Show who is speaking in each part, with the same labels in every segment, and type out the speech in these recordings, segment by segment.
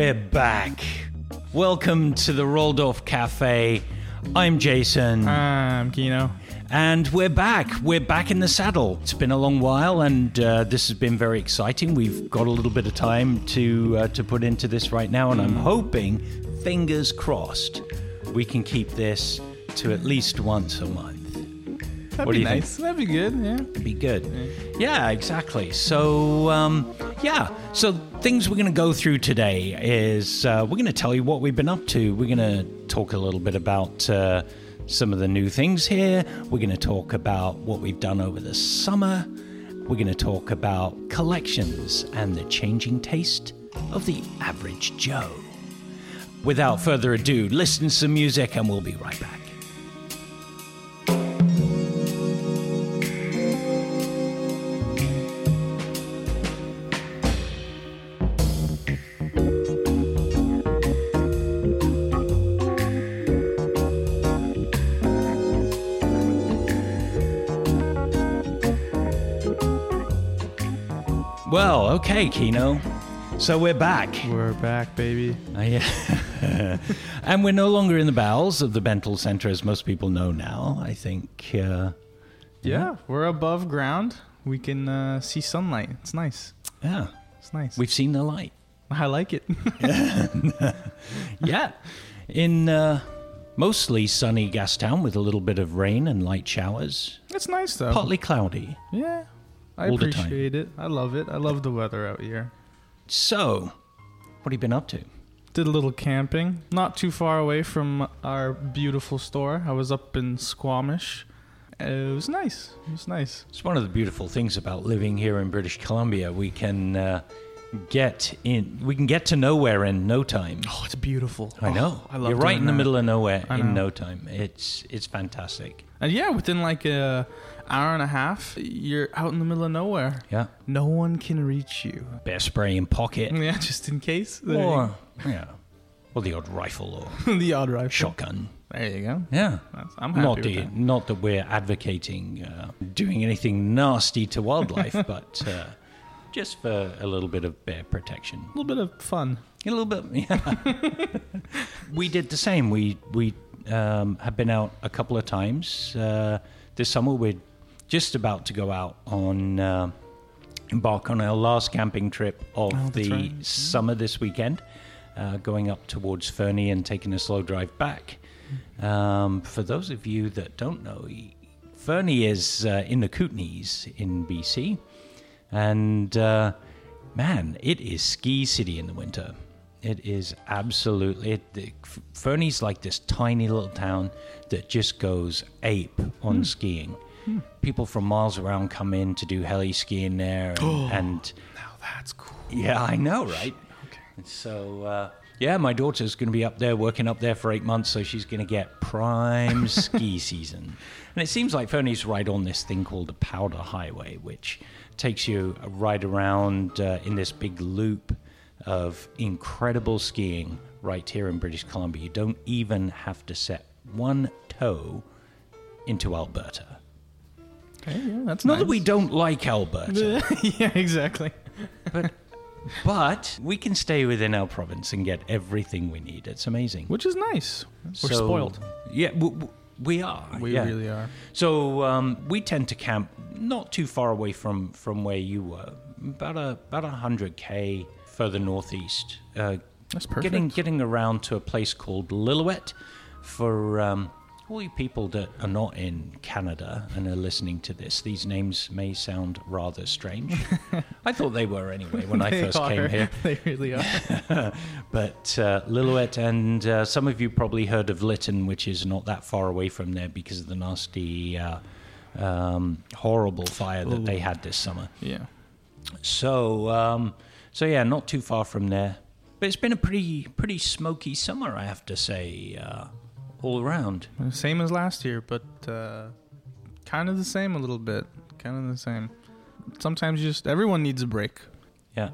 Speaker 1: We're back. Welcome to the Roldorf Cafe. I'm Jason,
Speaker 2: I'm Kino.
Speaker 1: and we're back. We're back in the saddle. It's been a long while, and uh, this has been very exciting. We've got a little bit of time to uh, to put into this right now, and I'm hoping, fingers crossed, we can keep this to at least once a month.
Speaker 2: That'd
Speaker 1: What do
Speaker 2: be
Speaker 1: you think?
Speaker 2: nice. That'd be good. Yeah.
Speaker 1: It'd be good. Yeah, exactly. So, um, yeah. So, things we're going to go through today is uh, we're going to tell you what we've been up to. We're going to talk a little bit about uh, some of the new things here. We're going to talk about what we've done over the summer. We're going to talk about collections and the changing taste of the average Joe. Without further ado, listen to some music and we'll be right back. Okay, Kino. So we're back.
Speaker 2: We're back, baby.
Speaker 1: Uh, yeah. and we're no longer in the bowels of the Bentall Center, as most people know now. I think. Uh,
Speaker 2: Yeah, we're above ground. We can uh, see sunlight. It's nice.
Speaker 1: yeah,
Speaker 2: It's nice.
Speaker 1: we've seen the light.
Speaker 2: I like it.
Speaker 1: Yeah. In uh, mostly sunny Gastown with a little bit of rain and light showers.
Speaker 2: it's nice though.
Speaker 1: Partly cloudy.
Speaker 2: Yeah. I
Speaker 1: All the time.
Speaker 2: appreciate it. I love it. I love the weather out here.
Speaker 1: So, what have you been up to?
Speaker 2: Did a little camping, not too far away from our beautiful store. I was up in Squamish. It was nice. It was nice.
Speaker 1: It's one of the beautiful things about living here in British Columbia. We can uh, get in. We can get to nowhere in no time.
Speaker 2: Oh, it's beautiful.
Speaker 1: I
Speaker 2: Oh,
Speaker 1: know.
Speaker 2: I love it.
Speaker 1: You're right in the
Speaker 2: that.
Speaker 1: middle of nowhere in no time. It's it's fantastic.
Speaker 2: And yeah, within like a hour and a half, you're out in the middle of nowhere.
Speaker 1: Yeah.
Speaker 2: No one can reach you.
Speaker 1: Bear spray in pocket.
Speaker 2: Yeah, just in case. There
Speaker 1: or yeah. Or the odd rifle or
Speaker 2: the odd rifle.
Speaker 1: shotgun.
Speaker 2: There you go.
Speaker 1: Yeah.
Speaker 2: That's, I'm happy
Speaker 1: Not
Speaker 2: with
Speaker 1: the,
Speaker 2: that.
Speaker 1: not that we're advocating uh, doing anything nasty to wildlife, but uh, just for a little bit of bear protection.
Speaker 2: A little bit of fun.
Speaker 1: A little bit, yeah. we did the same. We we um, have been out a couple of times uh, this summer. We're just about to go out on uh, embark on our last camping trip of
Speaker 2: Oh,
Speaker 1: the
Speaker 2: right.
Speaker 1: summer this weekend, uh, going up towards Fernie and taking a slow drive back. Um, for those of you that don't know, Fernie is uh, in the Kootenays in BC, and uh, man, it is ski city in the winter. It is absolutely. It, the, Fernie's like this tiny little town that just goes ape on skiing. People from miles around come in to do heli skiing there, and, and
Speaker 2: Now that's cool.
Speaker 1: yeah, I know, right? And So, uh, yeah, my daughter's going to be up there, working up there for eight months, so she's going to get prime ski season. And it seems like Fernie's right on this thing called the Powder Highway, which takes you right around uh, in this big loop of incredible skiing right here in British Columbia. You don't even have to set one toe into Alberta.
Speaker 2: Okay, yeah, that's
Speaker 1: Not
Speaker 2: nice.
Speaker 1: that we don't like Alberta.
Speaker 2: yeah, exactly.
Speaker 1: but but we can stay within our province and get everything we need. It's amazing.
Speaker 2: Which is nice. We're
Speaker 1: So-
Speaker 2: spoiled.
Speaker 1: Yeah, w- w- we are.
Speaker 2: We
Speaker 1: yeah.
Speaker 2: really are.
Speaker 1: So um, we tend to camp not too far away from from where you were, about a about a hundred k further northeast. Uh,
Speaker 2: That's perfect.
Speaker 1: Getting getting around to a place called Lillooet for um, all you people that are not in Canada and are listening to this. These names may sound rather strange. I thought they were anyway when I first came here.
Speaker 2: They really are.
Speaker 1: but uh, Lillooet, and uh, some of you probably heard of Lytton, which is not that far away from there because of the nasty, uh, um, horrible fire that they had this summer.
Speaker 2: yeah.
Speaker 1: So, um, so yeah, not too far from there. But it's been a pretty, pretty smoky summer, I have to say, uh, all around.
Speaker 2: Same as last year, but uh, kind of the same a little bit. Kind of the same. Sometimes you just everyone needs a break.
Speaker 1: Yeah.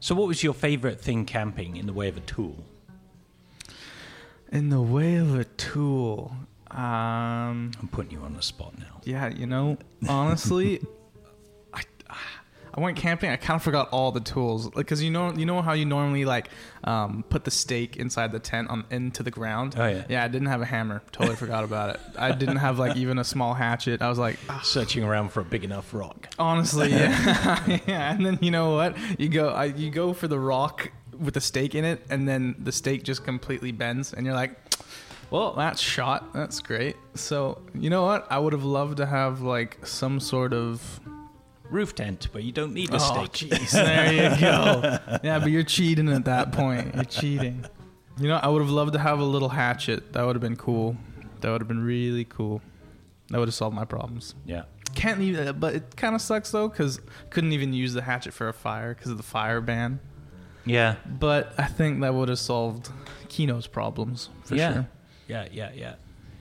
Speaker 1: So, what was your favorite thing camping in the way of a tool?
Speaker 2: In the way of a tool, um,
Speaker 1: I'm putting you on the spot now.
Speaker 2: yeah, you know, honestly, I went camping. I kind of forgot all the tools, like because you know you know how you normally like um, put the stake inside the tent on into the ground.
Speaker 1: Oh, yeah.
Speaker 2: Yeah, I didn't have a hammer. Totally forgot about it. I didn't have like even a small hatchet. I was like, ah,
Speaker 1: Searching around for a big enough rock.
Speaker 2: honestly, yeah. yeah. And then you know what? You go I, you go for the rock with the stake in it, and then the stake just completely bends, and you're like. Well, that's shot. That's great. So, you know what? I would have loved to have like some sort of
Speaker 1: Roof tent, but you don't need a
Speaker 2: Oh,
Speaker 1: stake.
Speaker 2: jeez. There you go. yeah, but you're cheating at that point. You're cheating. You know, I would have loved to have a little hatchet. That would have been cool. That would have been really cool. That would have solved my problems.
Speaker 1: Yeah.
Speaker 2: Can't even, uh, but it kind of sucks though, because couldn't even use the hatchet for a fire because of the fire ban.
Speaker 1: Yeah.
Speaker 2: But I think that would have solved Kino's problems for
Speaker 1: yeah.
Speaker 2: sure.
Speaker 1: Yeah, yeah, yeah.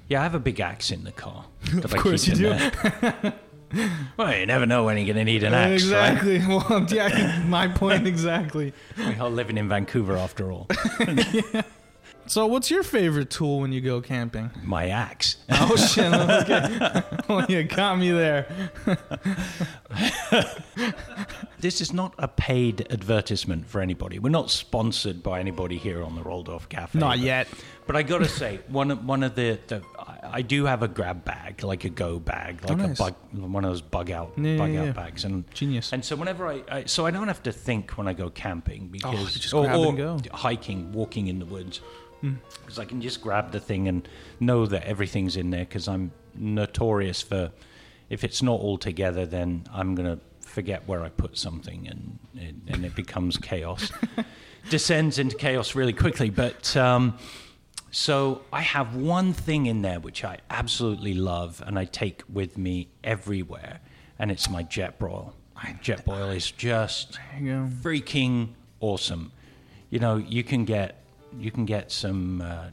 Speaker 1: Yeah, I have a big axe in the car.
Speaker 2: Of course you
Speaker 1: there. well, you never know when you're going to need an axe,
Speaker 2: exactly. Well, yeah, my point exactly.
Speaker 1: We're all living in Vancouver after all.
Speaker 2: So, what's your favorite tool when you go camping?
Speaker 1: My axe.
Speaker 2: Oh shit! Okay. well, you got me there.
Speaker 1: This is not a paid advertisement for anybody. We're not sponsored by anybody here on the Roldorf Cafe.
Speaker 2: Not
Speaker 1: but-
Speaker 2: yet.
Speaker 1: But I gotta say, one of one of the, the I, do have a grab bag, like a go bag, like
Speaker 2: Oh, nice.
Speaker 1: a bug, one of those bug out
Speaker 2: Yeah,
Speaker 1: bug
Speaker 2: yeah,
Speaker 1: out
Speaker 2: yeah.
Speaker 1: bags, and
Speaker 2: Genius.
Speaker 1: And so whenever I, I so I don't have to think when I go camping because
Speaker 2: Oh, just
Speaker 1: or, or.
Speaker 2: Hmm.
Speaker 1: hiking, walking in the woods, because I can just grab the thing and know that everything's in there. Because I'm notorious for if it's not all together, then I'm gonna forget where I put something, and it, and it becomes chaos. Descends into chaos really quickly, but. Um, so I have one thing in there which I absolutely love and I take with me everywhere, and it's my Jetboil. Jet boil is just
Speaker 2: There you go.
Speaker 1: freaking awesome. You know, you can get you can get some uh,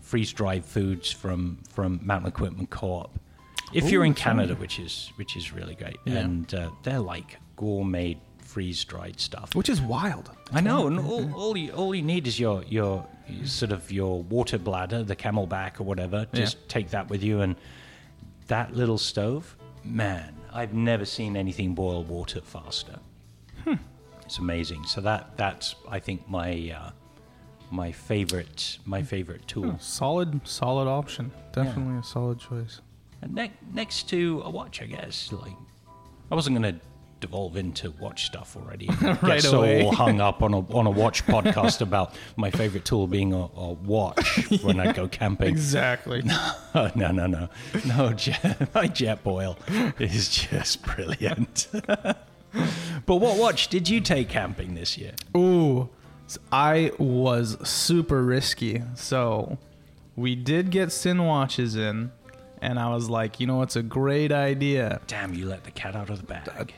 Speaker 1: freeze dried foods from from Mountain Equipment Co-op if you're in. Canada, which is which is really great,
Speaker 2: Yeah.
Speaker 1: and uh, they're like gourmet freeze dried stuff.
Speaker 2: Which is wild.
Speaker 1: I know, and all, mm-hmm. all you all you need is your your sort of your water bladder, the CamelBak or whatever. Just take that with you, and that little stove, man, I've never seen anything boil water faster. Hmm. It's amazing. So that that's I think my uh, my favorite my favorite tool. Hmm.
Speaker 2: Solid, solid option. Definitely a solid choice.
Speaker 1: And ne- next to a watch, I guess. Like, I wasn't going to devolve into watch stuff already. Get
Speaker 2: Right
Speaker 1: so
Speaker 2: away.
Speaker 1: all hung up on a on a watch podcast about my favorite tool being a, a watch when I go camping.
Speaker 2: Exactly.
Speaker 1: Oh, no, no, no, no. Jet, my jet boil is just brilliant. but what watch did you take camping this year?
Speaker 2: Ooh, I was super risky. So we did get Sinn watches in, and I was like, you know, it's a great idea.
Speaker 1: Damn, you let the cat out of the bag.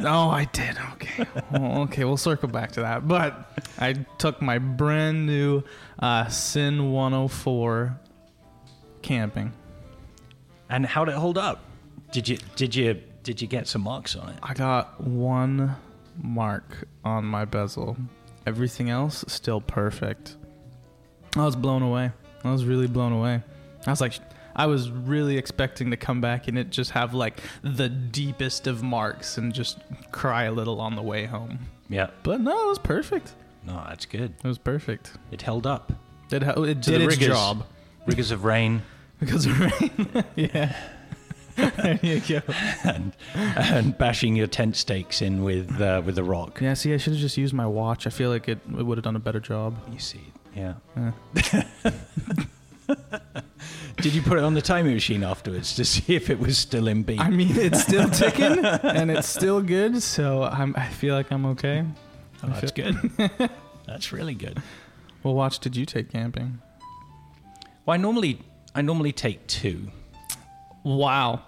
Speaker 2: Oh, I did. Okay. Well, okay, we'll circle back to that. But I took my brand new uh, Sinn 104 camping.
Speaker 1: And how did it hold up? Did you did you did you get some marks on it?
Speaker 2: I got one mark on my bezel. Everything else still perfect. I was blown away. I was really blown away. I was like, I was really expecting to come back and it just have like the deepest of marks and just cry a little on the way home.
Speaker 1: Yeah.
Speaker 2: But no, it was perfect.
Speaker 1: No, that's good.
Speaker 2: It was perfect.
Speaker 1: It held up.
Speaker 2: It, it did
Speaker 1: the
Speaker 2: its
Speaker 1: rigors.
Speaker 2: job
Speaker 1: Rigors of rain
Speaker 2: because of rain. yeah. there you go.
Speaker 1: and and bashing your tent stakes in with uh, with a rock.
Speaker 2: Yeah, see, I should have just used my watch. I feel like it, it would have done a better job.
Speaker 1: You see, yeah.
Speaker 2: Yeah.
Speaker 1: Did you put it on the timing machine afterwards to see if it was still in beat?
Speaker 2: I mean, it's still ticking and it's still good, so I'm, I feel like I'm okay.
Speaker 1: oh, that's good. that's really good.
Speaker 2: Well, watch did you take camping?
Speaker 1: Well, I normally I normally take two.
Speaker 2: Wow.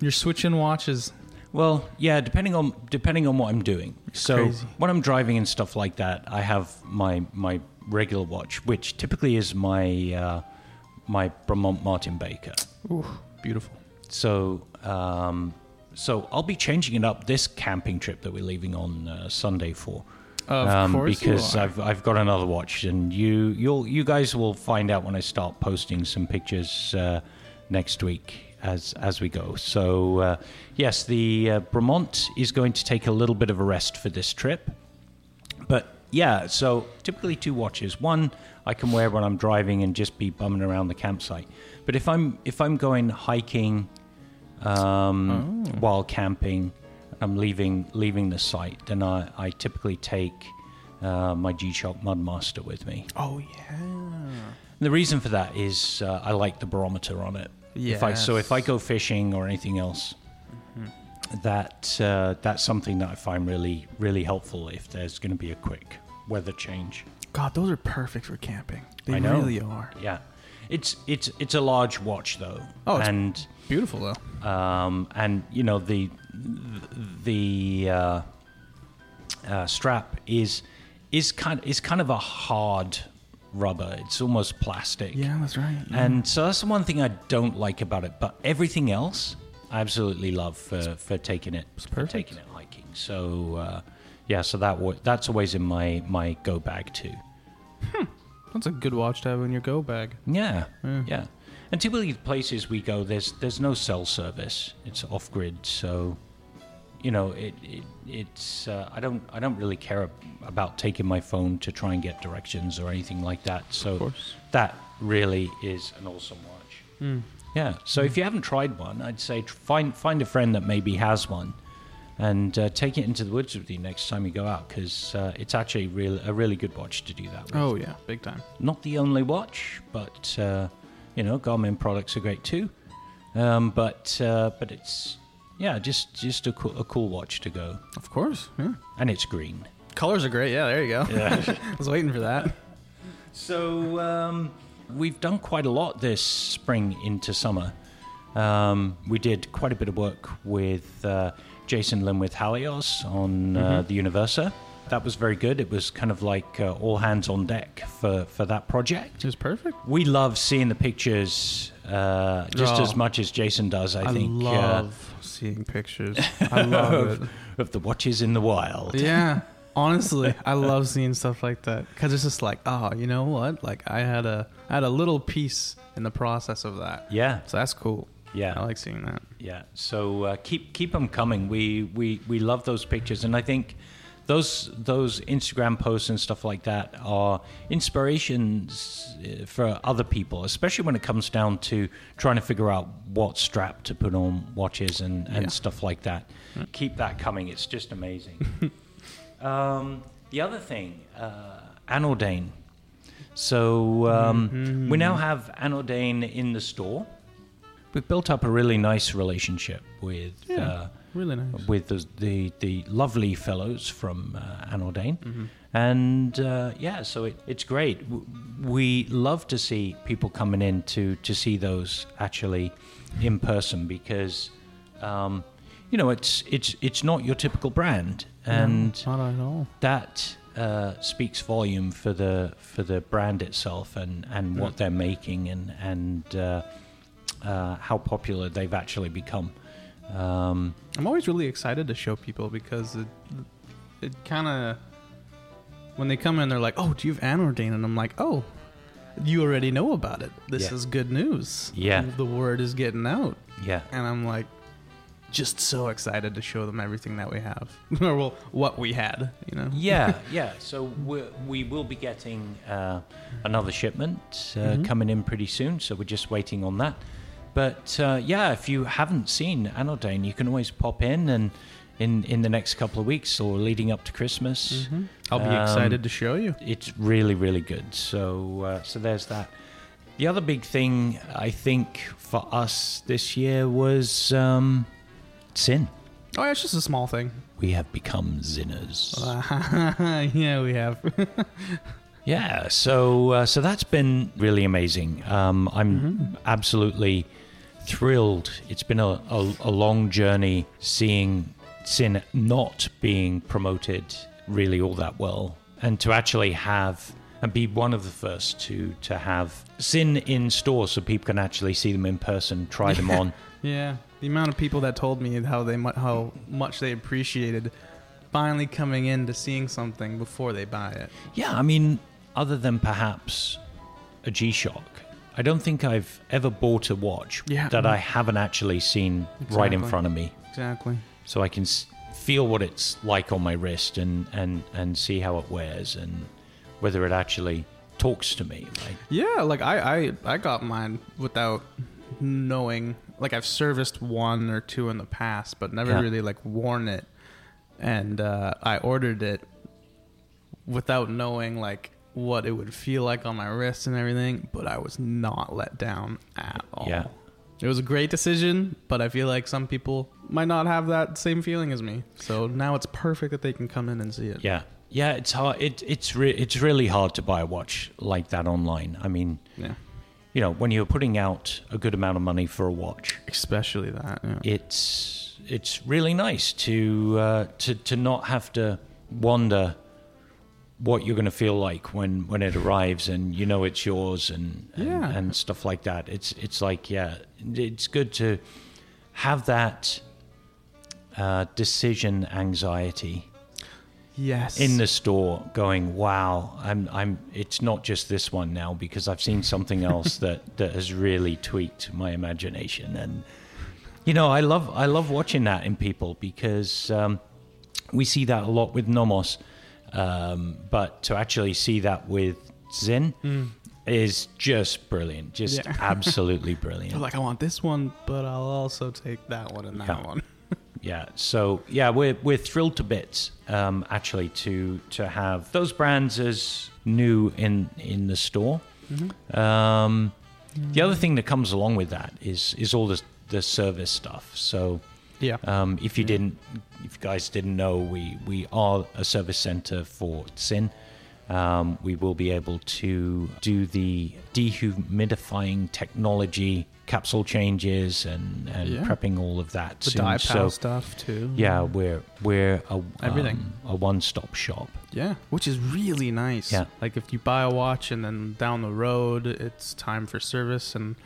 Speaker 2: You're switching watches.
Speaker 1: Well, yeah, depending on depending on what I'm doing. So
Speaker 2: crazy.
Speaker 1: when I'm driving and stuff like that, I have my my regular watch, which typically is my uh, my Bremont Martin Baker.
Speaker 2: Ooh, beautiful.
Speaker 1: So, um, so I'll be changing it up this camping trip that we're leaving on uh, Sunday for.
Speaker 2: Of
Speaker 1: um,
Speaker 2: course
Speaker 1: because. I've I've got another watch, and you you'll you guys will find out when I start posting some pictures uh, next week as as we go. So uh, yes, the uh, is going to take a little bit of a rest for this trip, but yeah. So typically two watches. One I can wear when I'm driving and just be bumming around the campsite. But if I'm if I'm going hiking um,
Speaker 2: Oh.
Speaker 1: while camping, I'm leaving leaving the site, then I, I typically take uh, my G-Shock Mudmaster with me.
Speaker 2: Oh yeah.
Speaker 1: The reason for that is uh, I like the barometer on it. If I, so if I go fishing or anything else, that uh, that's something that I find really really helpful if there's going to be a quick weather change.
Speaker 2: God, those are perfect for camping. They
Speaker 1: I know.
Speaker 2: really are.
Speaker 1: Yeah, it's it's it's a large watch though,
Speaker 2: Oh, it's-
Speaker 1: and
Speaker 2: Beautiful though.
Speaker 1: um, and you know the the uh, uh, strap is is kind is kind of a hard rubber. It's almost plastic.
Speaker 2: Yeah, that's right. yeah.
Speaker 1: And so that's the one thing I don't like about it. But everything else, absolutely love for, for taking it for taking it hiking. So uh, yeah, so that wa- that's always in my my go bag too.
Speaker 2: that's a good watch to have in your go bag.
Speaker 1: Yeah,
Speaker 2: Yeah.
Speaker 1: yeah. And typically the places we go, there's there's no cell service. It's off grid, so you know it, it it's uh, I don't I don't really care about taking my phone to try and get directions or anything like that. So that really is an awesome watch.
Speaker 2: Mm.
Speaker 1: Yeah. So if you haven't tried one, I'd say find find a friend that maybe has one, and uh, take it into the woods with you next time you go out because uh, it's actually real a really good watch to do that with.
Speaker 2: Oh yeah, big time.
Speaker 1: Not the only watch, but uh, you know Garmin products are great too. Um, but uh, but it's yeah, just just a, cool a cool watch to go,
Speaker 2: Of course. Yeah.
Speaker 1: and it's green.
Speaker 2: Colors are great. Yeah, there you go.
Speaker 1: Yeah.
Speaker 2: I was waiting for that.
Speaker 1: So um, we've done quite a lot this spring into summer. Um, we did quite a bit of work with uh, Jason Lim with Halios on uh, the Universa. That was very good. It was kind of like uh, all hands on deck for, for that project.
Speaker 2: It was perfect.
Speaker 1: We love seeing the pictures uh, just
Speaker 2: Oh.
Speaker 1: as much as Jason does, I,
Speaker 2: I,
Speaker 1: think, I
Speaker 2: love seeing pictures. I love it.
Speaker 1: of, of the watches in the wild.
Speaker 2: Yeah. Honestly, I love seeing stuff like that because it's just like, oh, you know what? Like I had a I had a little piece in the process of that.
Speaker 1: Yeah,
Speaker 2: So that's cool.
Speaker 1: yeah.
Speaker 2: I like seeing that.
Speaker 1: Yeah. So uh, keep keep them coming. We we we love those pictures, and I think those those Instagram posts and stuff like that are inspirations uh, for other people, especially when it comes down to trying to figure out what strap to put on watches and and
Speaker 2: Yeah.
Speaker 1: stuff like that. Keep that coming. It's just amazing. um, the other thing, uh. So um, we now have anOrdain in the store. We've built up a really nice relationship with
Speaker 2: Yeah.
Speaker 1: uh,
Speaker 2: Really nice.
Speaker 1: with the, the the lovely fellows from uh,
Speaker 2: Mm-hmm.
Speaker 1: and uh, yeah, so it, it's great. We love to see people coming in to to see those actually in person because um, you know it's it's it's not your typical brand, and
Speaker 2: No, not at all.
Speaker 1: that uh, speaks volume for the for the brand itself and, and what they're making and and uh, uh, how popular they've actually become. Um,
Speaker 2: I'm always really excited to show people because it it kind of when they come in they're like, "Oh, do you have anOrdain?" and I'm like, "Oh, you already know about it. This
Speaker 1: Yeah.
Speaker 2: is good news.
Speaker 1: Yeah.
Speaker 2: the word is getting out."
Speaker 1: yeah,
Speaker 2: And I'm like, just so excited to show them everything that we have, or well, what we had. You know?
Speaker 1: yeah, yeah. So we we will be getting uh, another shipment uh,
Speaker 2: Mhm.
Speaker 1: coming in pretty soon. So we're just waiting on that. But uh, yeah, if you haven't seen anOrdain, you can always pop in and in in the next couple of weeks or leading up to Christmas.
Speaker 2: Mhm. I'll be
Speaker 1: Um,
Speaker 2: excited to show you.
Speaker 1: it's really really good so uh, so there's that the other big thing i think for us this year was um Sinn.
Speaker 2: Oh, yeah, it's just a small thing.
Speaker 1: we have become zinners
Speaker 2: yeah, we have.
Speaker 1: yeah so uh, so that's been really amazing. Um i'm absolutely thrilled. It's been a, a, a long journey seeing Sinn not being promoted really all that well. And to actually have and be one of the first to to have Sinn in store so people can actually see them in person try them on.
Speaker 2: Yeah, the amount of people that told me how they mu- how much they appreciated finally coming in to seeing something before they buy it.
Speaker 1: yeah i mean other than perhaps a g-shock I don't think I've ever bought a watch
Speaker 2: Yeah.
Speaker 1: that I haven't actually seen right in front of me,
Speaker 2: Exactly.
Speaker 1: so I can s- feel what it's like on my wrist and and and see how it wears and whether it actually talks to me. Like,
Speaker 2: Yeah, like I, I I got mine without knowing. Like I've serviced one or two in the past, but never
Speaker 1: Yeah.
Speaker 2: really like worn it. And uh, I ordered it without knowing like what it would feel like on my wrist and everything. But I was not let down at all.
Speaker 1: Yeah.
Speaker 2: It was a great decision, but I feel like some people might not have that same feeling as me. So now it's perfect that they can come in and see it.
Speaker 1: yeah, yeah, it's hard. It, it's re- it's really hard to buy a watch like that online. I mean,
Speaker 2: Yeah.
Speaker 1: You know, when you're putting out a good amount of money for a watch,
Speaker 2: Especially that. Yeah.
Speaker 1: it's it's really nice to uh, to to not have to wonder what you're going to feel like when when it arrives and you know it's yours and and,
Speaker 2: Yeah.
Speaker 1: and stuff like that. It's it's like yeah, it's good to have that uh, decision anxiety
Speaker 2: yes.
Speaker 1: in the store going wow i'm i'm it's not just this one now because i've seen something else that that has really tweaked my imagination and you know i love i love watching that in people because um, we see that a lot with nomos um, but to actually see that with Sinn is just brilliant just
Speaker 2: Yeah.
Speaker 1: absolutely brilliant
Speaker 2: like, I want this one, but I'll also take that one and that
Speaker 1: Yeah.
Speaker 2: one.
Speaker 1: Yeah. So yeah, we're we're thrilled to bits um, actually to to have those brands as new in in the store. Um, the other thing that comes along with that is is all the the service stuff. So
Speaker 2: Yeah.
Speaker 1: um, if you didn't, if you guys didn't know, we we are a service center for Sinn. Um, we will be able to do the dehumidifying technology, capsule changes, and, and
Speaker 2: Yeah.
Speaker 1: prepping all of that
Speaker 2: the
Speaker 1: soon. so
Speaker 2: stuff too.
Speaker 1: yeah, we're we're a,
Speaker 2: Everything.
Speaker 1: um, a one-stop shop.
Speaker 2: Yeah. Which is really nice.
Speaker 1: Yeah.
Speaker 2: Like if you buy a watch and then down the road it's time for service and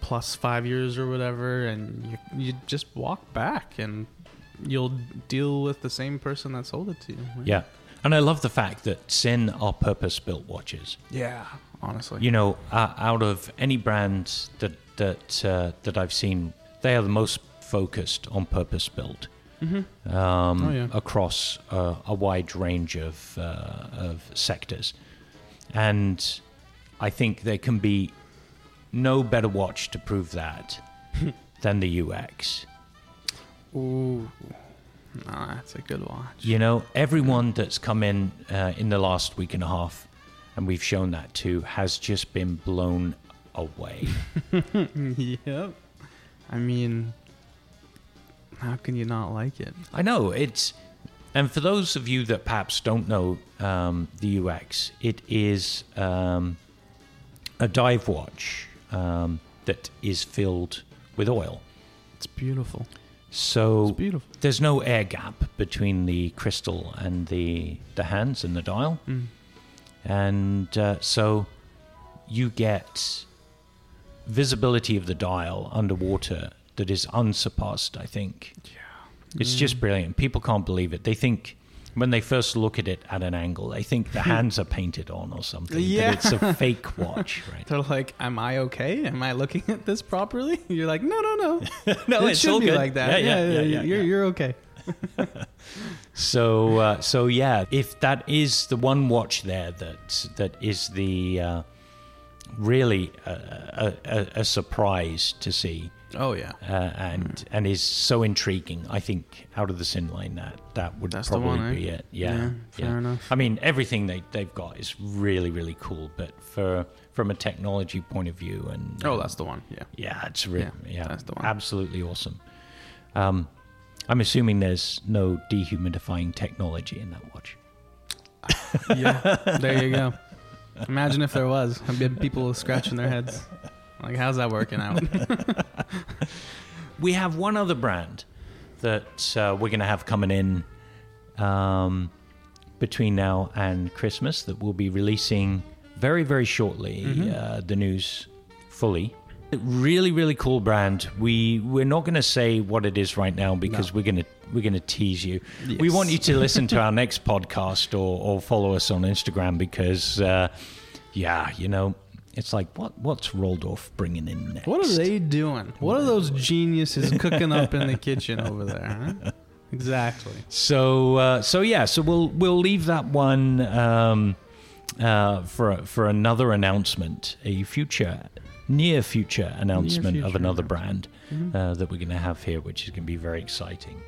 Speaker 2: plus five years or whatever, and you you just walk back and you'll deal with the same person that sold it to you. right?
Speaker 1: Yeah, and I love the fact that Sinn are purpose-built watches.
Speaker 2: Yeah. Honestly.
Speaker 1: You know, uh, out of any brand that that uh, that I've seen, they are the most focused on purpose-built.
Speaker 2: Mm-hmm.
Speaker 1: um,
Speaker 2: Oh, yeah.
Speaker 1: across uh, a wide range of uh, of sectors, and I think there can be no better watch to prove that than the UX.
Speaker 2: Ooh. Nah, that's a good watch.
Speaker 1: You know, everyone that's come in uh, in the last week and a half, and we've shown that too, has just been blown away.
Speaker 2: yep. I mean, how can you not like it?
Speaker 1: I know it's, and for those of you that perhaps don't know um, the UX, it is um, a dive watch um, that is filled with oil.
Speaker 2: It's beautiful.
Speaker 1: So
Speaker 2: It's beautiful.
Speaker 1: there's no air gap between the crystal and the the hands and the dial,
Speaker 2: Mm.
Speaker 1: And uh, so you get visibility of the dial underwater that is unsurpassed. I think. It's
Speaker 2: Mm.
Speaker 1: just brilliant. People can't believe it. They think when they first look at it at an angle, they think the hands are painted on or something.
Speaker 2: Yeah.
Speaker 1: It's a fake watch, right?
Speaker 2: They're like, "Am I okay? Am I looking at this properly?" You're like, "No, no, no.
Speaker 1: no,
Speaker 2: it should be
Speaker 1: good.
Speaker 2: like that.
Speaker 1: Yeah, yeah, yeah, yeah,
Speaker 2: you're
Speaker 1: yeah.
Speaker 2: you're okay."
Speaker 1: So, uh, so yeah, if that is the one watch there that that is the uh, really a, a, a, surprise to see,
Speaker 2: Oh yeah,
Speaker 1: uh, and and is so intriguing. I think out of the Sinn line that that would
Speaker 2: That's
Speaker 1: probably
Speaker 2: one, eh?
Speaker 1: be it. Yeah,
Speaker 2: Yeah, fair enough.
Speaker 1: I mean, everything they they've got is really really cool, but for from a technology point of view, and
Speaker 2: oh
Speaker 1: um,
Speaker 2: that's the one. Yeah.
Speaker 1: yeah, it's really
Speaker 2: Yeah,
Speaker 1: yeah,
Speaker 2: that's the one.
Speaker 1: absolutely awesome. Um, I'm assuming there's no dehumidifying technology in that watch.
Speaker 2: yeah, there you go. Imagine if there was. I'd be people scratching their heads. Like, how's that working out?
Speaker 1: We have one other brand that uh, we're going to have coming in um, between now and Christmas that we'll be releasing very, very shortly.
Speaker 2: Mm-hmm.
Speaker 1: Uh, the news fully. Really, really cool brand. We we're not going to say what it is right now because we're going to we're going to tease you. We want you to listen to our next podcast or, or follow us on Instagram because, uh, yeah, you know, it's like what what's Roldorf bringing in next?
Speaker 2: What are they doing? What are those geniuses cooking up in the kitchen over there? Huh? Exactly.
Speaker 1: So uh, so yeah, so we'll we'll leave that one um, uh, for for another announcement, a future near future announcement of
Speaker 2: future
Speaker 1: another
Speaker 2: announcement.
Speaker 1: brand uh, that we're going to have here, which is going to be very exciting.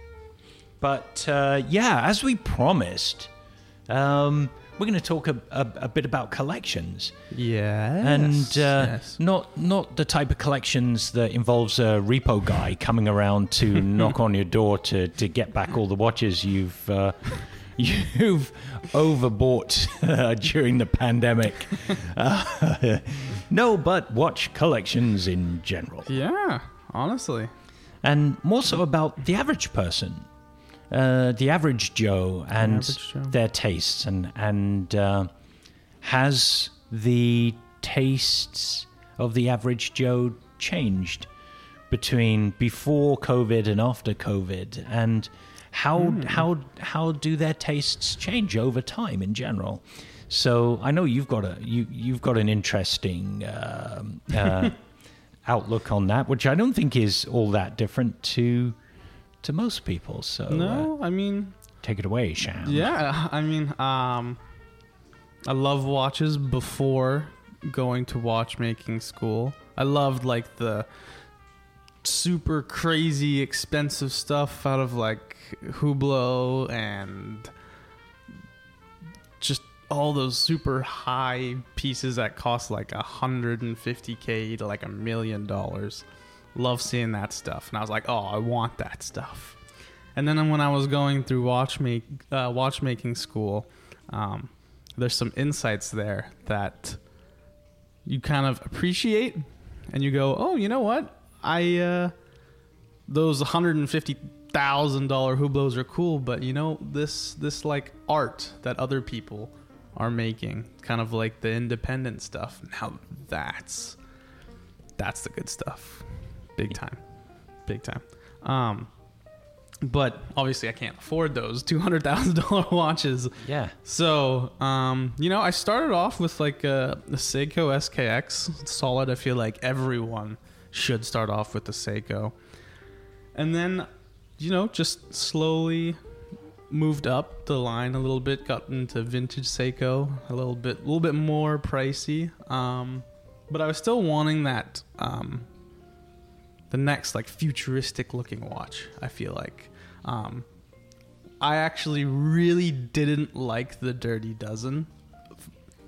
Speaker 1: But uh, yeah, as we promised, um, we're going to talk a, a, a bit about collections
Speaker 2: Yeah.
Speaker 1: and uh, not not the type of collections that involves a repo guy coming around to knock on your door to, to get back all the watches you've uh, you've overbought uh, during the pandemic. No, but watch collections in general,
Speaker 2: Yeah. Honestly.
Speaker 1: and more so about the average person. Uh, the average Joe and
Speaker 2: average Joe.
Speaker 1: their tastes, and and uh, has the tastes of the average Joe changed between before COVID and after COVID, and how
Speaker 2: Hmm.
Speaker 1: how how do their tastes change over time in general? So I know you've got a you you've got an interesting um, uh, outlook on that, which I don't think is all that different to to most people. So uh,
Speaker 2: No, I mean,
Speaker 1: take it away, Sham.
Speaker 2: yeah. I mean, um, I love watches before going to watchmaking school. I loved like the super crazy expensive stuff out of like Hublot and all those super high pieces that cost like 150k to like a million dollars. Love seeing that stuff, and I was like, "Oh, I want that stuff." And then when I was going through watchmake, uh, watchmaking school, um, there's some insights there that you kind of appreciate, and you go, "Oh, you know what? I uh, those 150 thousand dollar hublots are cool, but you know this this like art that other people are making, kind of like the independent stuff. Now that's that's the good stuff, big time, big time. Um, but obviously I can't afford those two hundred thousand dollar watches.
Speaker 1: Yeah.
Speaker 2: So, um, you know, I started off with like a, a Seiko SKX. It's solid. I feel like everyone should start off with the Seiko. And then, you know, just slowly moved up the line a little bit, got into vintage Seiko, a little bit, a little bit more pricey. Um, but I was still wanting that, um, the next like futuristic looking watch. I feel like, um, I actually really didn't like the Dirty Dozen.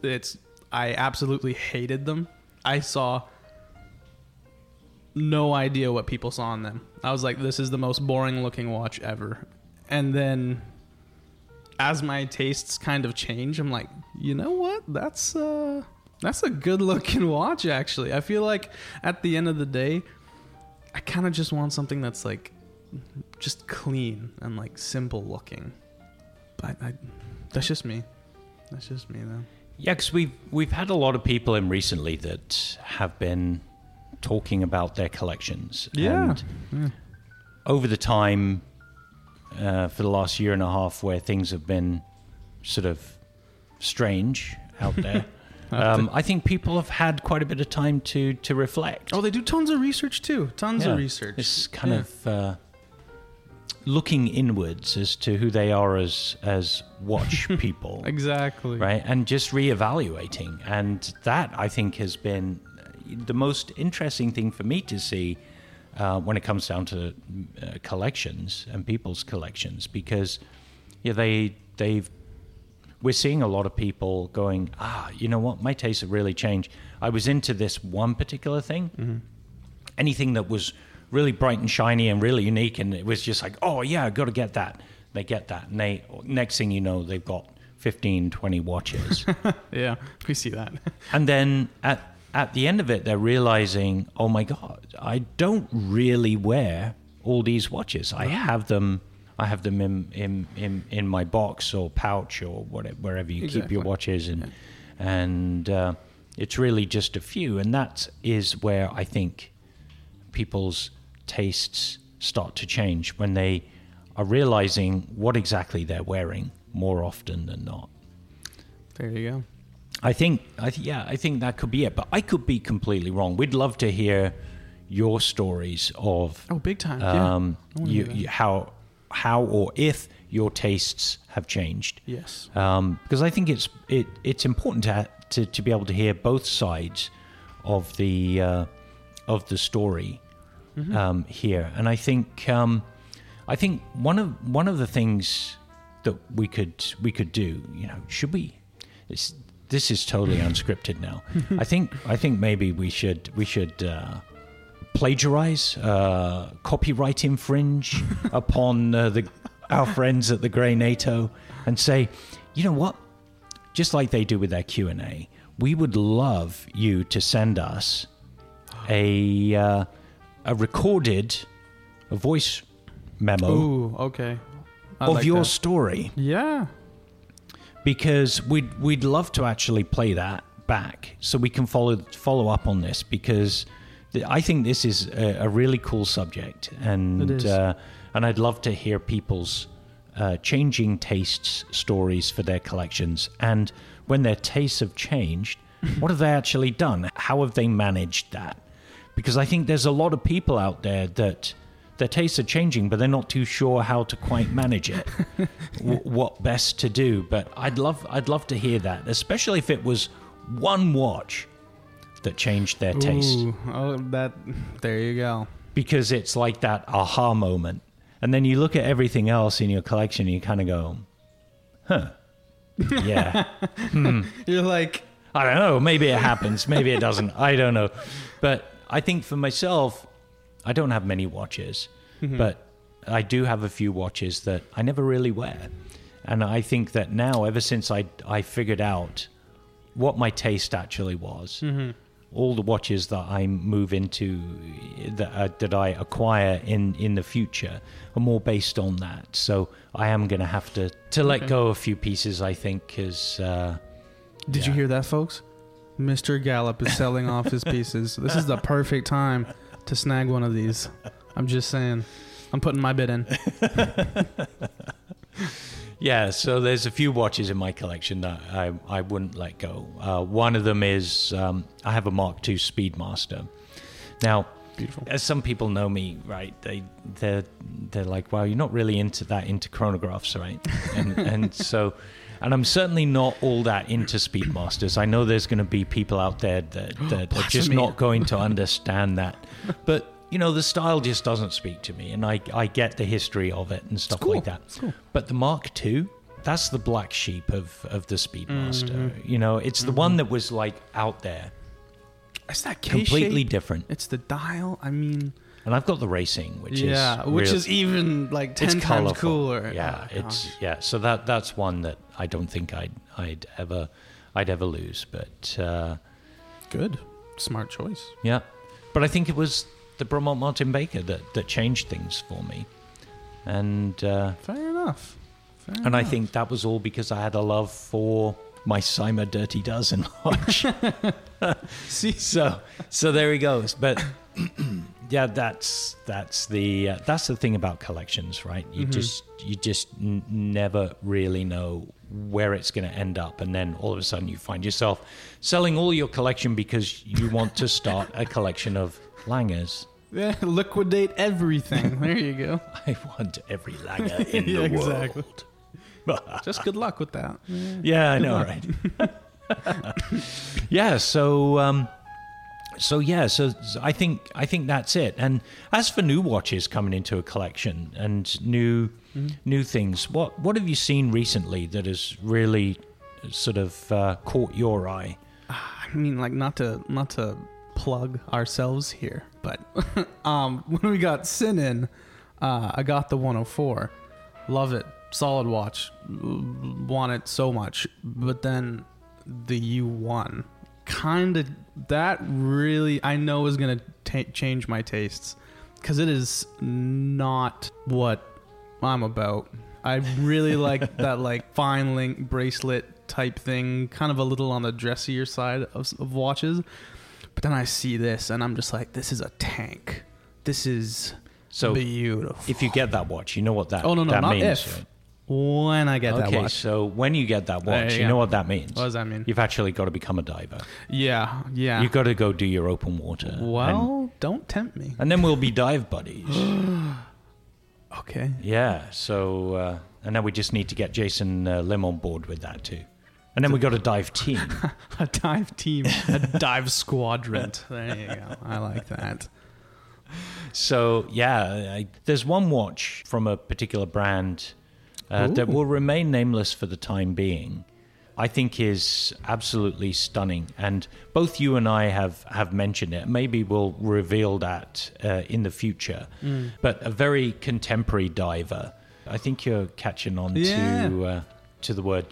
Speaker 2: It's I absolutely hated them. I saw no idea what people saw in them. I was like, this is the most boring looking watch ever. And then as my tastes kind of change, I'm like, you know what? That's uh that's a good looking watch actually. I feel like at the end of the day, I kind of just want something that's like just clean and like simple looking. But I, that's just me. That's just me though.
Speaker 1: Yeah, because we've we've had a lot of people in recently that have been talking about their collections.
Speaker 2: Yeah.
Speaker 1: And
Speaker 2: Yeah.
Speaker 1: over the time, uh, for the last year and a half, where things have been sort of strange out there, um, I think people have had quite a bit of time to to reflect.
Speaker 2: Oh, they do tons of research too. Tons
Speaker 1: Yeah.
Speaker 2: of research.
Speaker 1: It's kind
Speaker 2: Yeah.
Speaker 1: of uh, looking inwards as to who they are as as watch people.
Speaker 2: exactly
Speaker 1: right? And just reevaluating. And that, I think, has been the most interesting thing for me to see uh, when it comes down to uh, collections and people's collections, because yeah, they they've we're seeing a lot of people going, ah, you know what, my tastes have really changed. I was into this one particular thing, anything that was really bright and shiny and really unique, and it was just like, oh yeah, I got to get that. They get that, and they next thing you know, they've got 15, 20 watches,
Speaker 2: Yeah, we see that.
Speaker 1: and then at at the end of it, they're realizing, oh my god, I don't really wear all these watches. I have them. I have them in in, in, in my box or pouch or whatever, wherever you keep your watches, and and uh, it's really just a few, and that is where I think people's tastes start to change when they are realizing what exactly they're wearing more often than not.
Speaker 2: There you go.
Speaker 1: I think, I th- yeah, I think that could be it. But I could be completely wrong. We'd love to hear your stories of
Speaker 2: Oh, big time.
Speaker 1: um,
Speaker 2: wanna
Speaker 1: you, you, how, how or if your tastes have changed.
Speaker 2: Yes.
Speaker 1: um, because I think it's it, it's important to, to to be able to hear both sides of the uh, of the story um, here, and I think um, I think one of one of the things that we could we could do, you know, should we? This this is totally unscripted now. I think I think maybe we should we should. Uh, plagiarize, uh, copyright infringe upon uh, the our friends at the Grey NATO, and say, you know what? Just like they do with their Q and A, we would love you to send us a uh, a recorded, a voice memo
Speaker 2: Ooh, okay. I
Speaker 1: of
Speaker 2: like
Speaker 1: your
Speaker 2: that.
Speaker 1: story
Speaker 2: Yeah.
Speaker 1: Because we'd we'd love to actually play that back so we can follow follow up on this because th- I think this is a, a really cool subject and. Uh, and I'd love to hear people's uh, changing tastes stories for their collections. And when their tastes have changed what have they actually done? How have they managed that? Because I think there's a lot of people out there that their tastes are changing, but they're not too sure how to quite manage it, w- what best to do. But I'd love, I'd love to hear that, especially if it was one watch that changed their taste,
Speaker 2: Ooh, oh, that. There you go.
Speaker 1: because it's like that aha moment. And then you look at everything else in your collection, and you kind of go, "Huh, yeah." Hmm.
Speaker 2: You're like,
Speaker 1: I don't know. Maybe it happens. Maybe it doesn't. I don't know. But I think for myself, I don't have many watches, but I do have a few watches that I never really wear. And I think that now, ever since I, I figured out what my taste actually was, all the watches that I move into, that, uh, that I acquire in, in the future, are more based on that. So I am going to have to, to let
Speaker 2: Okay.
Speaker 1: go a few pieces, I think, because. Uh,
Speaker 2: Did you hear that, folks? Mr. Gallup is selling off his pieces. This is the perfect time to snag one of these. I'm just saying. I'm putting my bid in.
Speaker 1: Yeah, so there's a few watches in my collection that I, I wouldn't let go. Uh, one of them is um, I have a Mark II Speedmaster. Now,
Speaker 2: Beautiful.
Speaker 1: as some people know me, right? They they're they're like, "Well, you're not really into that into chronographs, right?" And and so, and I'm certainly not all that into Speedmasters. I know there's going to be people out there that that are just not going to understand that, but. You know the style just doesn't speak to me, and I I get the history of it and stuff
Speaker 2: cool.
Speaker 1: like that.
Speaker 2: Cool.
Speaker 1: But the Mark II, that's the black sheep of, of the Speedmaster.
Speaker 2: Mm-hmm.
Speaker 1: You know, it's the one that was like out there,
Speaker 2: It's that K
Speaker 1: completely different.
Speaker 2: It's the dial. I mean,
Speaker 1: And I've got the racing, which
Speaker 2: yeah,
Speaker 1: is
Speaker 2: which
Speaker 1: real-
Speaker 2: is even like ten times cooler.
Speaker 1: Yeah,
Speaker 2: Oh,
Speaker 1: it's
Speaker 2: gosh.
Speaker 1: yeah. So that that's one that I don't think I'd I'd ever I'd ever lose. But uh,
Speaker 2: good, smart choice.
Speaker 1: yeah, but I think it was the Bremont Martin Baker that that changed things for me, and. Uh,
Speaker 2: Fair enough. Fair
Speaker 1: And I think that was all because I had a love for my Cyma Dirty Dozen watch.
Speaker 2: See,
Speaker 1: so, so there he goes. But yeah, that's that's the uh, that's the thing about collections, right? You
Speaker 2: Mm-hmm.
Speaker 1: just you just n- never really know where it's going to end up, and then all of a sudden you find yourself selling all your collection because you want to start a collection of Langes.
Speaker 2: yeah, liquidate everything. There you go.
Speaker 1: I want every Lange in
Speaker 2: Yeah,
Speaker 1: the
Speaker 2: exactly.
Speaker 1: world.
Speaker 2: Just good luck with that.
Speaker 1: Yeah, I know, right? yeah, so um, so yeah, so I think I think that's it. And as for new watches coming into a collection and new new things, what what have you seen recently that has really sort of uh, caught your eye?
Speaker 2: I mean, like not to not to plug ourselves here, but um, when we got Sinn in, uh, I got the 104. Love it, solid watch. Want it so much, but then the U1 kind of that really I know is gonna ta change my tastes because it is not what I'm about. I really like that like fine link bracelet type thing, kind of a little on the dressier side of, of watches. But then I see this and I'm just like, this is a tank. This is
Speaker 1: So
Speaker 2: beautiful.
Speaker 1: if you get that watch, you know what that
Speaker 2: Oh, no, no,
Speaker 1: that
Speaker 2: not
Speaker 1: means.
Speaker 2: if.
Speaker 1: right?
Speaker 2: When I get that
Speaker 1: okay,
Speaker 2: watch.
Speaker 1: so when you get that
Speaker 2: There
Speaker 1: watch,
Speaker 2: you
Speaker 1: you
Speaker 2: go.
Speaker 1: know what that means.
Speaker 2: What does that mean?
Speaker 1: You've actually got to become a diver.
Speaker 2: Yeah, yeah.
Speaker 1: You've got to go do your open water. and,
Speaker 2: well, don't tempt me.
Speaker 1: and then we'll be dive buddies.
Speaker 2: Okay.
Speaker 1: yeah. So uh, and then we just need to get Jason uh, Lim on board with that too. And then we got a dive team.
Speaker 2: A dive team, a dive squadron. There you go. I like that.
Speaker 1: So yeah, I, there's one watch from a particular brand uh, that will remain nameless for the time being. I think is absolutely stunning, and both you and I have have mentioned it. Maybe we'll reveal that uh, in the future.
Speaker 2: Mm.
Speaker 1: But a very contemporary diver. I think you're catching on
Speaker 2: Yeah.
Speaker 1: to uh, to the word.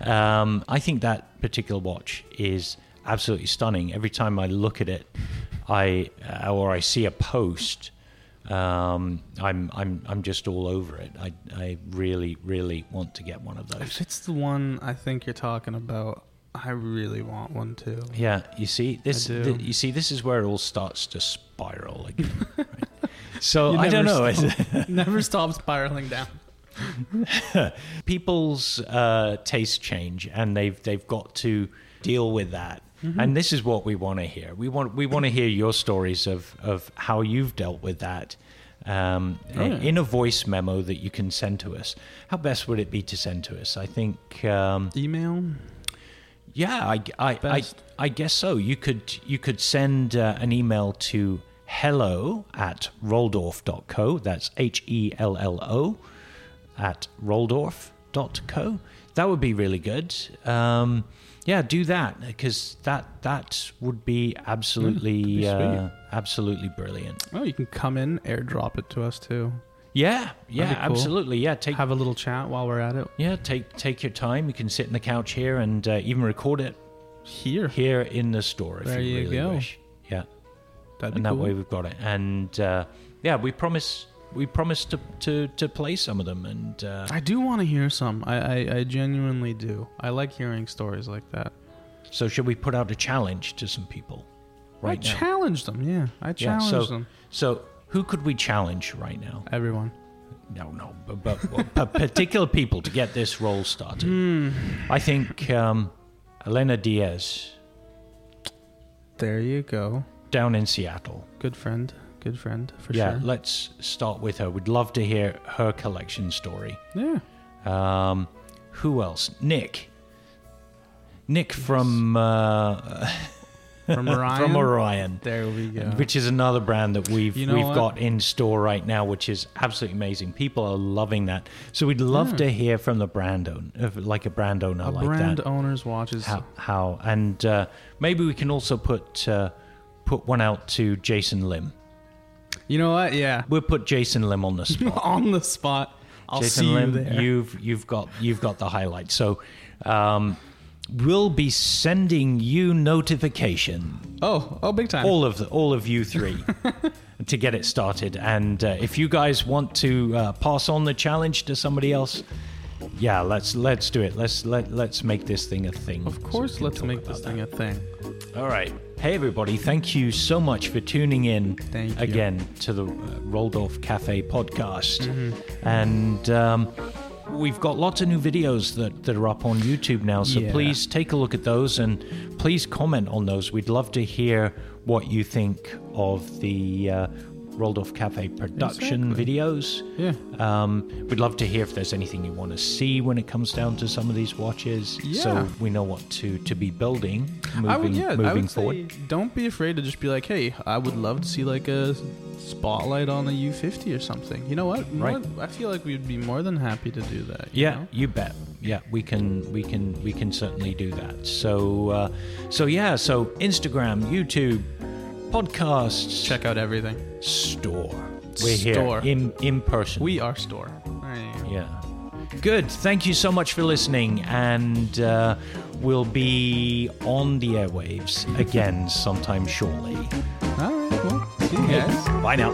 Speaker 1: Um, I think that particular watch is absolutely stunning. Every time I look at it, I uh, or I see a post, um, I'm I'm I'm just all over it. I I really really want to get one of those.
Speaker 2: If it's the one I think you're talking about, I really want one too.
Speaker 1: Yeah, you see this. Th- you see this is where it all starts to spiral again. right? So I don't know.
Speaker 2: stop. Never stop spiraling down.
Speaker 1: people's uh, tastes change and they've they've got to deal with that
Speaker 2: Mm-hmm.
Speaker 1: and this is what we want to hear we want we want to hear your stories of of how you've dealt with that um,
Speaker 2: Oh, yeah.
Speaker 1: in a voice memo that you can send to us how best would it be to send to us i think um,
Speaker 2: Email.
Speaker 1: yeah I, I, I, I guess so you could you could send uh, an email to hello at roldorf.co that's h-e-l-l-o at roldorf.co. That would be really good. Um, yeah, do that because that that would be absolutely
Speaker 2: be
Speaker 1: uh, absolutely brilliant.
Speaker 2: Oh, you can come in, airdrop it to us too.
Speaker 1: Yeah, yeah,
Speaker 2: cool.
Speaker 1: absolutely. Yeah, take
Speaker 2: Have a little chat while we're at it.
Speaker 1: yeah take take your time. You can sit in the couch here and uh, even record it
Speaker 2: Here.
Speaker 1: here in the store if
Speaker 2: There
Speaker 1: you
Speaker 2: you
Speaker 1: really
Speaker 2: go.
Speaker 1: wish. Yeah,
Speaker 2: That'd
Speaker 1: and that
Speaker 2: cool.
Speaker 1: way we've got it. And uh, yeah, we promise we promised to, to to play some of them and. Uh,
Speaker 2: I do want to hear some. I, I, I genuinely do. I like hearing stories like that.
Speaker 1: So should we put out a challenge to some people right
Speaker 2: I
Speaker 1: now?
Speaker 2: challenged them. Yeah, I
Speaker 1: Yeah,
Speaker 2: challenged
Speaker 1: so
Speaker 2: them.
Speaker 1: so who could we challenge right now?
Speaker 2: Everyone.
Speaker 1: No, no, but, but, but particular people to get this roll started.
Speaker 2: Hmm.
Speaker 1: I think um, Elena Diaz
Speaker 2: There you go.
Speaker 1: down in Seattle.
Speaker 2: Good friend. Good friend for
Speaker 1: yeah,
Speaker 2: sure.
Speaker 1: Yeah, let's start with her. We'd love to hear her collection story.
Speaker 2: yeah.
Speaker 1: Um, who else? Nick. Nick from uh,
Speaker 2: From Orion.
Speaker 1: from Orion.
Speaker 2: There we go.
Speaker 1: which is another brand that we've
Speaker 2: You know
Speaker 1: we've
Speaker 2: what?
Speaker 1: got in store right now, which is absolutely amazing. People are loving that. So we'd love to hear from the brand owner, like a brand owner
Speaker 2: a
Speaker 1: like
Speaker 2: brand
Speaker 1: that.
Speaker 2: owner's watches.
Speaker 1: How, how and uh, maybe we can also put uh, put one out to Jason Lim.
Speaker 2: You know what? Yeah.
Speaker 1: We'll put Jason Lim on the spot.
Speaker 2: On the spot. I'll
Speaker 1: Jason
Speaker 2: see
Speaker 1: Lim,
Speaker 2: you there.
Speaker 1: you've you've got you've got the highlight. So. Um, We'll be sending you notification
Speaker 2: oh, oh, big time.
Speaker 1: all of the, all of you three to get it started. And uh, if you guys want to uh, pass on the challenge to somebody else, yeah, let's let's do it. Let's let let's make this thing a thing.
Speaker 2: of course, let's make this thing a thing.
Speaker 1: All right. Hey everybody, thank you so much for tuning in
Speaker 2: Thank you.
Speaker 1: again to the uh, Roldorf Cafe podcast.
Speaker 2: Mm-hmm.
Speaker 1: And um, we've got lots of new videos that, that are up on YouTube now, so
Speaker 2: Yeah.
Speaker 1: please take a look at those and please comment on those. We'd love to hear what you think of the uh, Roldorf Cafe production
Speaker 2: Exactly.
Speaker 1: videos.
Speaker 2: Yeah.
Speaker 1: Um, we'd love to hear if there's anything you want to see when it comes down to some of these watches,
Speaker 2: Yeah.
Speaker 1: so we know what to, to be building moving,
Speaker 2: I would, yeah,
Speaker 1: moving
Speaker 2: I would
Speaker 1: forward.
Speaker 2: say don't be afraid to just be like, hey, I would love to see like a spotlight on a U50 or something. You know what? More-
Speaker 1: Right.
Speaker 2: I feel like we'd be more than happy to do that. you
Speaker 1: Yeah,
Speaker 2: know?
Speaker 1: you bet. Yeah, we can, we can, we can certainly do that. So, uh, so yeah, so Instagram, YouTube, podcasts,
Speaker 2: Check out everything.
Speaker 1: store. We're
Speaker 2: Store.
Speaker 1: here in in person.
Speaker 2: We are store. There
Speaker 1: yeah. Good. Thank you so much for listening, and uh, we'll be on the airwaves again sometime shortly.
Speaker 2: All right. Well, see you guys.
Speaker 1: Bye now.